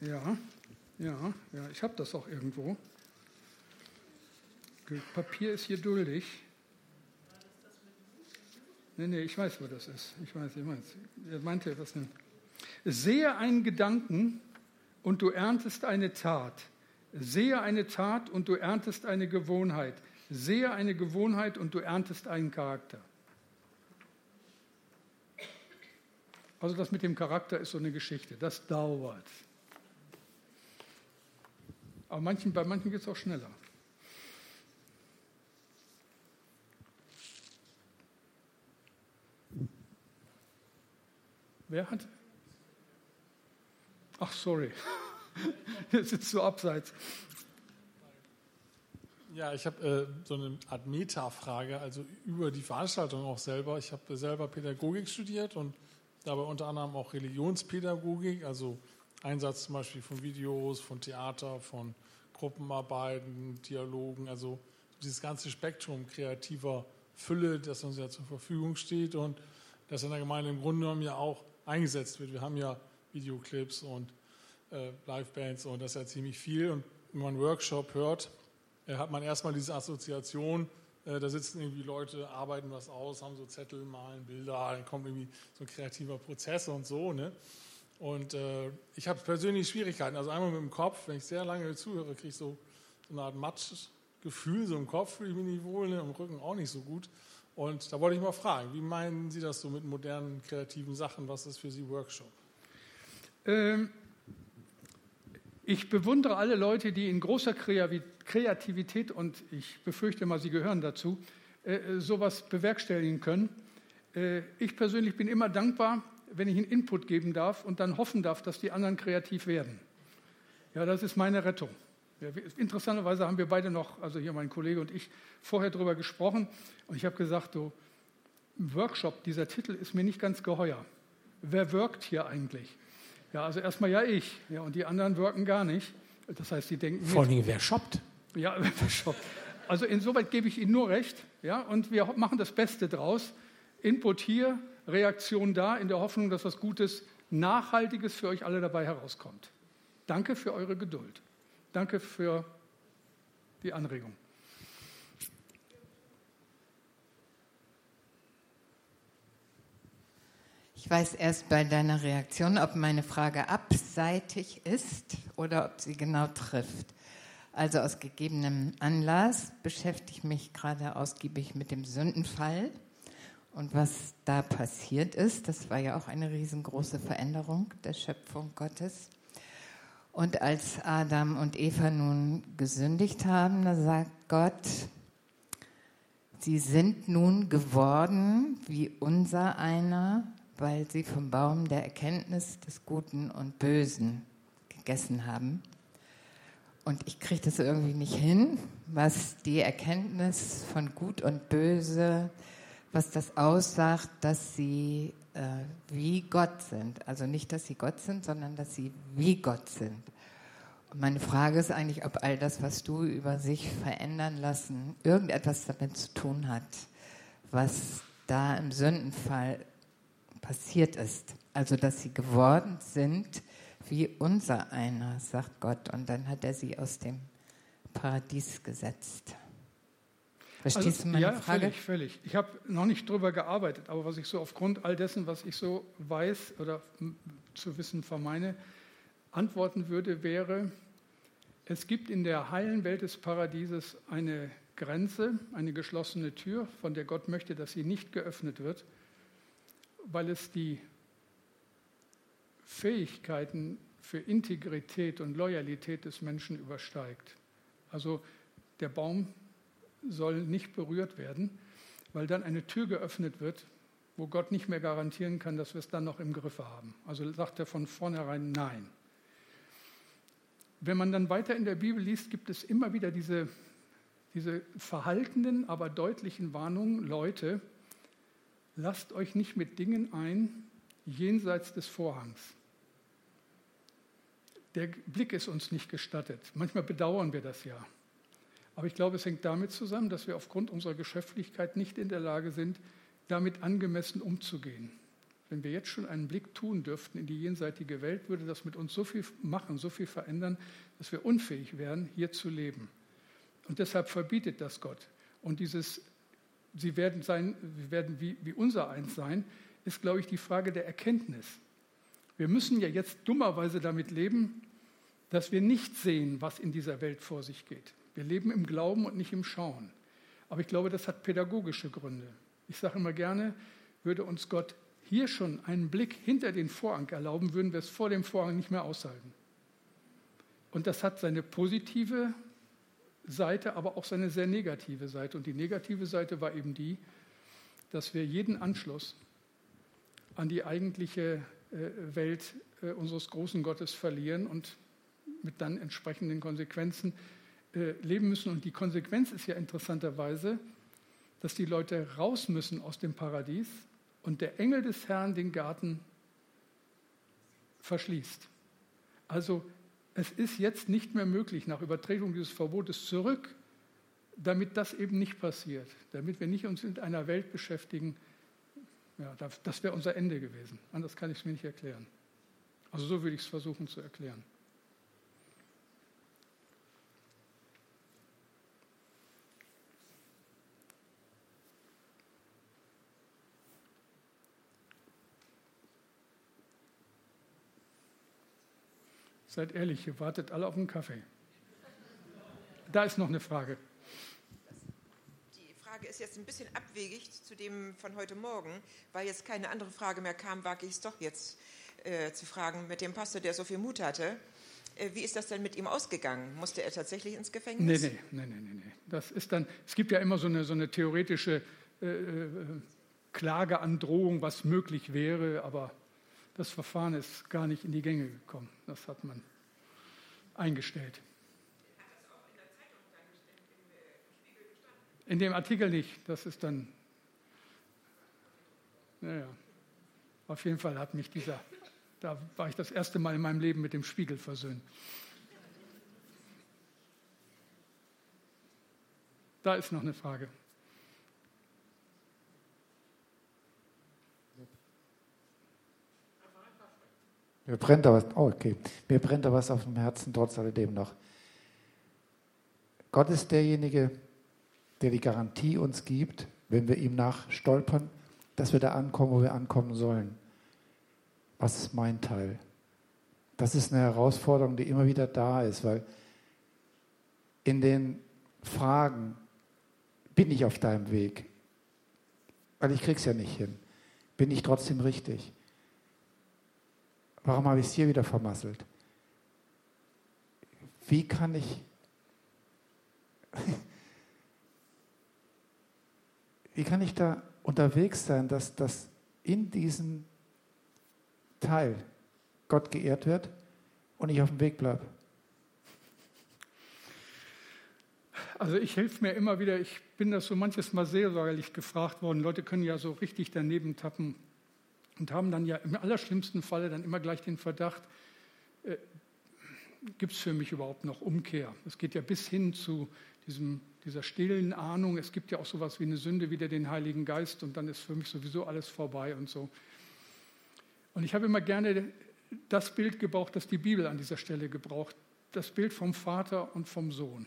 Ja, ja, ja, ich habe das auch irgendwo. Papier ist hier duldig. Nee, nee, ich weiß, wo das ist. Ich weiß, ich weiß. Er meinte etwas. Sehe einen Gedanken und du erntest eine Tat. Sehe eine Tat und du erntest eine Gewohnheit. Sehe eine Gewohnheit und du erntest einen Charakter. Also das mit dem Charakter ist so eine Geschichte. Das dauert. Aber manchen, bei manchen geht es auch schneller. Wer hat? Ach, sorry. Jetzt sitzt du abseits. Ja, ich habe äh, so eine Art Meta-Frage, also über die Veranstaltung auch selber. Ich habe selber Pädagogik studiert und dabei unter anderem auch Religionspädagogik, also Einsatz zum Beispiel von Videos, von Theater, von Gruppenarbeiten, Dialogen, also dieses ganze Spektrum kreativer Fülle, das uns ja zur Verfügung steht und das in der Gemeinde im Grunde genommen ja auch eingesetzt wird. Wir haben ja Videoclips und äh, Livebands und das ist ja ziemlich viel. Und wenn man einen Workshop hört, äh, hat man erstmal diese Assoziation, äh, da sitzen irgendwie Leute, arbeiten was aus, haben so Zettel, malen Bilder, dann kommt irgendwie so ein kreativer Prozess und so. Ne? Und äh, ich habe persönlich Schwierigkeiten. Also einmal mit dem Kopf, wenn ich sehr lange zuhöre, kriege ich so, so eine Art Matschgefühl, so im Kopf fühle ich mich nicht wohl, ne? im Rücken auch nicht so gut. Und da wollte ich mal fragen, wie meinen Sie das so mit modernen kreativen Sachen? Was ist für Sie Workshop? Ähm, ich bewundere alle Leute, die in großer Kreativität, und ich befürchte mal, sie gehören dazu, äh, sowas bewerkstelligen können. Äh, ich persönlich bin immer dankbar, wenn ich einen Input geben darf und dann hoffen darf, dass die anderen kreativ werden. Ja, das ist meine Rettung. Interessanterweise haben wir beide noch, also hier mein Kollege und ich, vorher darüber gesprochen und ich habe gesagt, so, Workshop, dieser Titel ist mir nicht ganz geheuer. Wer wirkt hier eigentlich? Ja, also erstmal ja ich, ja, und die anderen wirken gar nicht. Das heißt, sie denken. Vor allem, wer shoppt? Ja, wer shoppt. Also insoweit gebe ich Ihnen nur recht, ja, und wir machen das Beste draus. Input hier, Reaktion da, in der Hoffnung, dass was Gutes, Nachhaltiges für euch alle dabei herauskommt. Danke für eure Geduld. Danke für die Anregung. Ich weiß erst bei deiner Reaktion, ob meine Frage abseitig ist oder ob sie genau trifft. Also aus gegebenem Anlass beschäftige ich mich gerade ausgiebig mit dem Sündenfall und was da passiert ist. Das war ja auch eine riesengroße Veränderung der Schöpfung Gottes. Und als Adam und Eva nun gesündigt haben, da sagt Gott, sie sind nun geworden wie unser einer, weil sie vom Baum der Erkenntnis des Guten und Bösen gegessen haben. Und ich kriege das irgendwie nicht hin, was die Erkenntnis von Gut und Böse, was das aussagt, dass sie äh, wie Gott sind. Also nicht, dass sie Gott sind, sondern dass sie wie Gott sind. Und meine Frage ist eigentlich, ob all das, was du über sich verändern lassen, irgendetwas damit zu tun hat, was da im Sündenfall passiert ist. Also, dass sie geworden sind wie unser einer, sagt Gott. Und dann hat er sie aus dem Paradies gesetzt. Verstehst also, du meine ja, Frage? Völlig, völlig. Ich habe noch nicht drüber gearbeitet, aber was ich so aufgrund all dessen, was ich so weiß oder zu wissen vermeine, antworten würde, wäre, es gibt in der heilen Welt des Paradieses eine Grenze, eine geschlossene Tür, von der Gott möchte, dass sie nicht geöffnet wird, weil es die Fähigkeiten für Integrität und Loyalität des Menschen übersteigt. Also der Baum soll nicht berührt werden, weil dann eine Tür geöffnet wird, wo Gott nicht mehr garantieren kann, dass wir es dann noch im Griff haben. Also sagt er von vornherein Nein. Wenn man dann weiter in der Bibel liest, gibt es immer wieder diese, diese verhaltenen, aber deutlichen Warnungen, Leute, lasst euch nicht mit Dingen ein jenseits des Vorhangs. Der Blick ist uns nicht gestattet. Manchmal bedauern wir das ja. Aber ich glaube, es hängt damit zusammen, dass wir aufgrund unserer Geschäftlichkeit nicht in der Lage sind, damit angemessen umzugehen. Wenn wir jetzt schon einen Blick tun dürften in die jenseitige Welt, würde das mit uns so viel machen, so viel verändern, dass wir unfähig wären, hier zu leben. Und deshalb verbietet das Gott. Und dieses, sie werden, sein, sie werden wie, wie unser eins sein, ist, glaube ich, die Frage der Erkenntnis. Wir müssen ja jetzt dummerweise damit leben, dass wir nicht sehen, was in dieser Welt vor sich geht. Wir leben im Glauben und nicht im Schauen. Aber ich glaube, das hat pädagogische Gründe. Ich sage immer gerne, würde uns Gott hier schon einen Blick hinter den Vorhang erlauben, würden wir es vor dem Vorhang nicht mehr aushalten. Und das hat seine positive Seite, aber auch seine sehr negative Seite. Und die negative Seite war eben die, dass wir jeden Anschluss an die eigentliche äh, Welt äh, unseres großen Gottes verlieren und mit dann entsprechenden Konsequenzen äh, leben müssen. Und die Konsequenz ist ja interessanterweise, dass die Leute raus müssen aus dem Paradies und der Engel des Herrn den Garten verschließt. Also es ist jetzt nicht mehr möglich, nach Übertretung dieses Verbotes zurück, damit das eben nicht passiert, damit wir nicht uns in einer Welt beschäftigen. Ja, das wäre unser Ende gewesen. Anders kann ich es mir nicht erklären. Also so würde ich es versuchen zu erklären. Seid ehrlich, ihr wartet alle auf einen Kaffee. Da ist noch eine Frage. Die Frage ist jetzt ein bisschen abwegig zu dem von heute Morgen, weil jetzt keine andere Frage mehr kam, wage ich es doch jetzt äh, zu fragen mit dem Pastor, der so viel Mut hatte. Äh, wie ist das denn mit ihm ausgegangen? Musste er tatsächlich ins Gefängnis? Nee, nee, nee, nee, nee. Das ist dann, es gibt ja immer so eine, so eine theoretische äh, äh Klageandrohung, was möglich wäre, aber das Verfahren ist gar nicht in die Gänge gekommen. Das hat man eingestellt. In dem Artikel nicht. Das ist dann. Naja. Auf jeden Fall hat mich dieser. Da war ich das erste Mal in meinem Leben mit dem Spiegel versöhnt. Da ist noch eine Frage. Mir brennt da was, oh okay, mir brennt da was auf dem Herzen trotz alledem noch. Gott ist derjenige, der die Garantie uns gibt, wenn wir ihm nachstolpern, dass wir da ankommen, wo wir ankommen sollen. Was ist mein Teil? Das ist eine Herausforderung, die immer wieder da ist, weil in den Fragen bin ich auf deinem Weg, weil ich krieg's ja nicht hin. Bin ich trotzdem richtig? Warum habe ich es hier wieder vermasselt? Wie kann ich, wie kann ich da unterwegs sein, dass, dass in diesem Teil Gott geehrt wird und ich auf dem Weg bleibe? Also ich helfe mir immer wieder, ich bin das so manches Mal seelsorgerlich gefragt worden. Leute können ja so richtig daneben tappen und haben dann ja im allerschlimmsten Falle dann immer gleich den Verdacht, äh, gibt es für mich überhaupt noch Umkehr? Es geht ja bis hin zu diesem, dieser stillen Ahnung, es gibt ja auch sowas wie eine Sünde wieder den Heiligen Geist und dann ist für mich sowieso alles vorbei und so. Und ich habe immer gerne das Bild gebraucht, das die Bibel an dieser Stelle gebraucht, das Bild vom Vater und vom Sohn.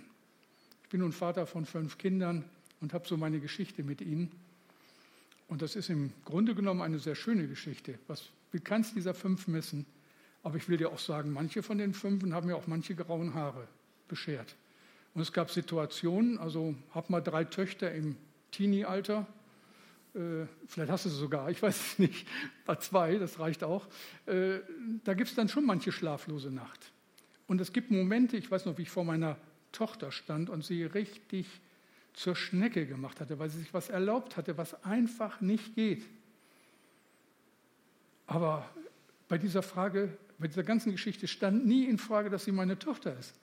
Ich bin nun Vater von fünf Kindern und habe so meine Geschichte mit ihnen. Und das ist im Grunde genommen eine sehr schöne Geschichte. Was, kann es dieser fünf missen? Aber ich will dir auch sagen, manche von den Fünfen haben mir auch manche grauen Haare beschert. Und es gab Situationen, also hab mal drei Töchter im Teenie-Alter, äh, vielleicht hast du sie sogar, ich weiß es nicht, bei zwei, das reicht auch. Äh, da gibt es dann schon manche schlaflose Nacht. Und es gibt Momente, ich weiß noch, wie ich vor meiner Tochter stand und sie richtig zur Schnecke gemacht hatte, weil sie sich was erlaubt hatte, was einfach nicht geht. Aber bei dieser Frage, bei dieser ganzen Geschichte stand nie in Frage, dass sie meine Tochter ist.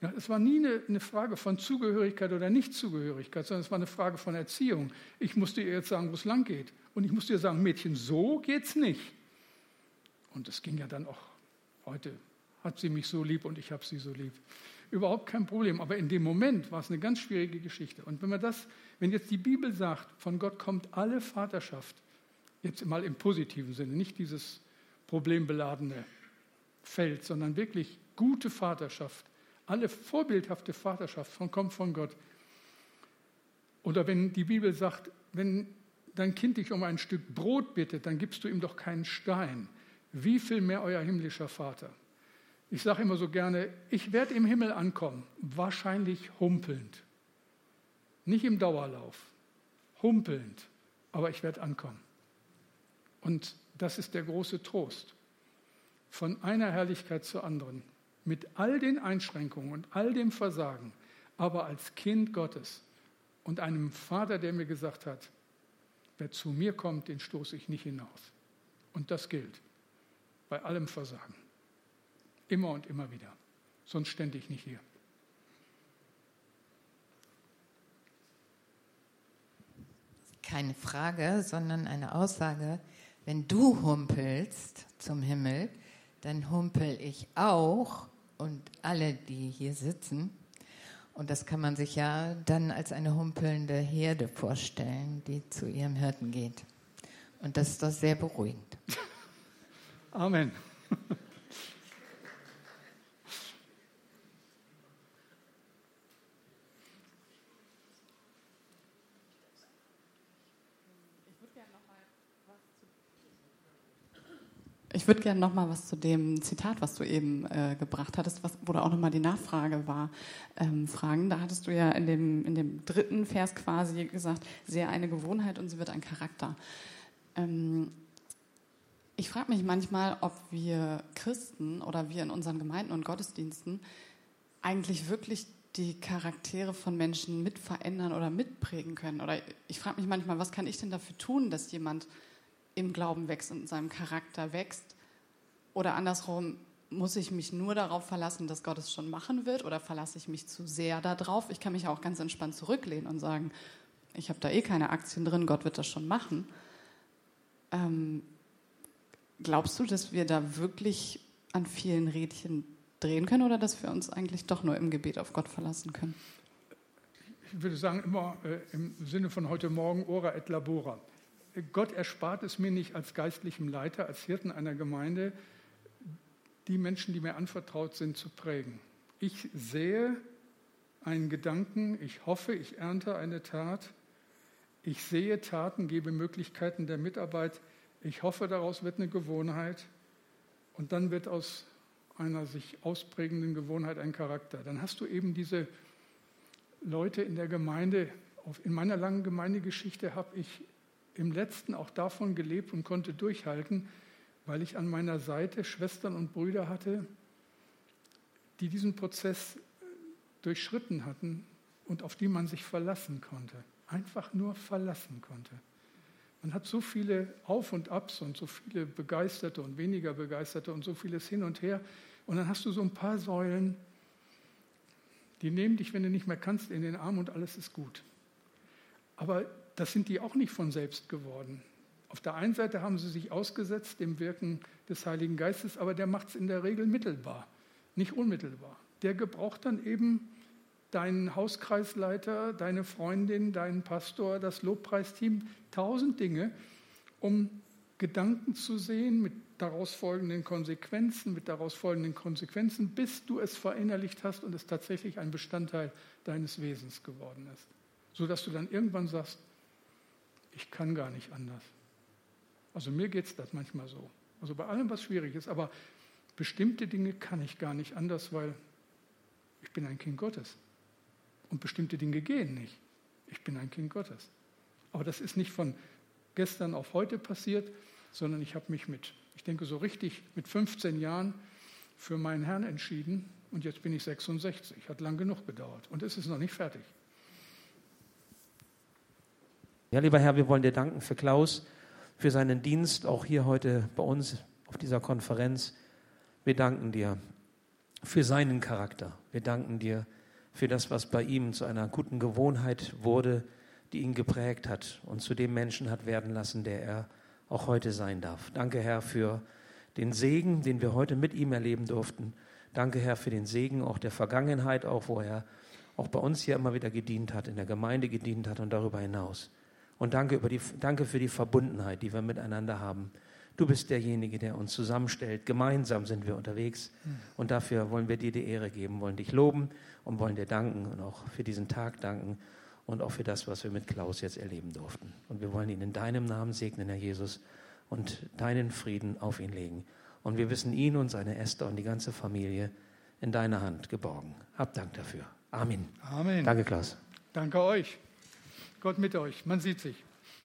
Ja, es war nie eine, eine, Frage von Zugehörigkeit oder Nichtzugehörigkeit, sondern es war eine Frage von Erziehung. Ich musste ihr jetzt sagen, wo es lang geht. Und ich musste ihr sagen, Mädchen, so geht's nicht. Und es ging ja dann auch heute. Hat sie mich so lieb und ich habe sie so lieb. Überhaupt kein Problem. Aber in dem Moment war es eine ganz schwierige Geschichte. Und wenn man das, wenn jetzt die Bibel sagt, von Gott kommt alle Vaterschaft, jetzt mal im positiven Sinne, nicht dieses problembeladene Feld, sondern wirklich gute Vaterschaft, alle vorbildhafte Vaterschaft von, kommt von Gott. Oder wenn die Bibel sagt, wenn dein Kind dich um ein Stück Brot bittet, dann gibst du ihm doch keinen Stein. Wie viel mehr euer himmlischer Vater? Ich sage immer so gerne, ich werde im Himmel ankommen, wahrscheinlich humpelnd. Nicht im Dauerlauf, humpelnd, aber ich werde ankommen. Und das ist der große Trost. Von einer Herrlichkeit zur anderen mit all den Einschränkungen und all dem Versagen, aber als Kind Gottes und einem Vater, der mir gesagt hat, wer zu mir kommt, den stoße ich nicht hinaus. Und das gilt bei allem Versagen. Immer und immer wieder. Sonst stände ich nicht hier. Keine Frage, sondern eine Aussage. Wenn du humpelst zum Himmel, dann humpel ich auch und alle, die hier sitzen. Und das kann man sich ja dann als eine humpelnde Herde vorstellen, die zu ihrem Hirten geht. Und das ist doch sehr beruhigend. Amen. Ich würde gerne noch mal was zu dem Zitat, was du eben äh, gebracht hattest, was, wo da auch noch mal die Nachfrage war, ähm, fragen. Da hattest du ja in dem, in dem dritten Vers quasi gesagt, sehr eine Gewohnheit und sie wird ein Charakter. Ähm, ich frage mich manchmal, ob wir Christen oder wir in unseren Gemeinden und Gottesdiensten eigentlich wirklich die Charaktere von Menschen mit verändern oder mitprägen können. Oder ich frage mich manchmal, was kann ich denn dafür tun, dass jemand im Glauben wächst und in seinem Charakter wächst? Oder andersrum, muss ich mich nur darauf verlassen, dass Gott es schon machen wird? Oder verlasse ich mich zu sehr darauf? Ich kann mich auch ganz entspannt zurücklehnen und sagen, ich habe da eh keine Aktien drin, Gott wird das schon machen. Ähm, glaubst du, dass wir da wirklich an vielen Rädchen drehen können oder dass wir uns eigentlich doch nur im Gebet auf Gott verlassen können? Ich würde sagen, immer äh, im Sinne von heute Morgen, ora et labora. Gott erspart es mir nicht als geistlichem Leiter, als Hirten einer Gemeinde, die Menschen, die mir anvertraut sind, zu prägen. Ich sehe einen Gedanken, ich hoffe, ich ernte eine Tat, ich sehe Taten, gebe Möglichkeiten der Mitarbeit, ich hoffe, daraus wird eine Gewohnheit und dann wird aus einer sich ausprägenden Gewohnheit ein Charakter. Dann hast du eben diese Leute in der Gemeinde. In meiner langen Gemeindegeschichte habe ich im letzten auch davon gelebt und konnte durchhalten, weil ich an meiner Seite Schwestern und Brüder hatte, die diesen Prozess durchschritten hatten und auf die man sich verlassen konnte. Einfach nur verlassen konnte. Man hat so viele Auf und Abs und so viele Begeisterte und weniger Begeisterte und so vieles hin und her. Und dann hast du so ein paar Säulen, die nehmen dich, wenn du nicht mehr kannst, in den Arm und alles ist gut. Aber das sind die auch nicht von selbst geworden. Auf der einen Seite haben sie sich ausgesetzt dem Wirken des Heiligen Geistes, aber der macht es in der Regel mittelbar, nicht unmittelbar. Der gebraucht dann eben deinen Hauskreisleiter, deine Freundin, deinen Pastor, das Lobpreisteam, tausend Dinge, um Gedanken zu sehen mit daraus folgenden Konsequenzen, mit daraus folgenden Konsequenzen, bis du es verinnerlicht hast und es tatsächlich ein Bestandteil deines Wesens geworden ist. Sodass du dann irgendwann sagst, ich kann gar nicht anders. Also mir geht es das manchmal so. Also bei allem, was schwierig ist. Aber bestimmte Dinge kann ich gar nicht anders, weil ich bin ein Kind Gottes. Und bestimmte Dinge gehen nicht. Ich bin ein Kind Gottes. Aber das ist nicht von gestern auf heute passiert, sondern ich habe mich mit, ich denke so richtig, mit 15 Jahren für meinen Herrn entschieden und jetzt bin ich 66. Hat lang genug gedauert und es ist noch nicht fertig. Ja, lieber Herr, wir wollen dir danken für Klaus, für seinen Dienst, auch hier heute bei uns auf dieser Konferenz. Wir danken dir für seinen Charakter. Wir danken dir für das, was bei ihm zu einer guten Gewohnheit wurde, die ihn geprägt hat und zu dem Menschen hat werden lassen, der er auch heute sein darf. Danke, Herr, für den Segen, den wir heute mit ihm erleben durften. Danke, Herr, für den Segen auch der Vergangenheit, auch wo er auch bei uns hier immer wieder gedient hat, in der Gemeinde gedient hat und darüber hinaus. Und danke, die, danke für die Verbundenheit, die wir miteinander haben. Du bist derjenige, der uns zusammenstellt. Gemeinsam sind wir unterwegs. Und dafür wollen wir dir die Ehre geben, wollen dich loben und wollen dir danken und auch für diesen Tag danken und auch für das, was wir mit Klaus jetzt erleben durften. Und wir wollen ihn in deinem Namen segnen, Herr Jesus, und deinen Frieden auf ihn legen. Und wir wissen ihn und seine Esther und die ganze Familie in deiner Hand geborgen. Hab Dank dafür. Amen. Amen. Danke, Klaus. Danke euch. Gott mit euch. Man sieht sich.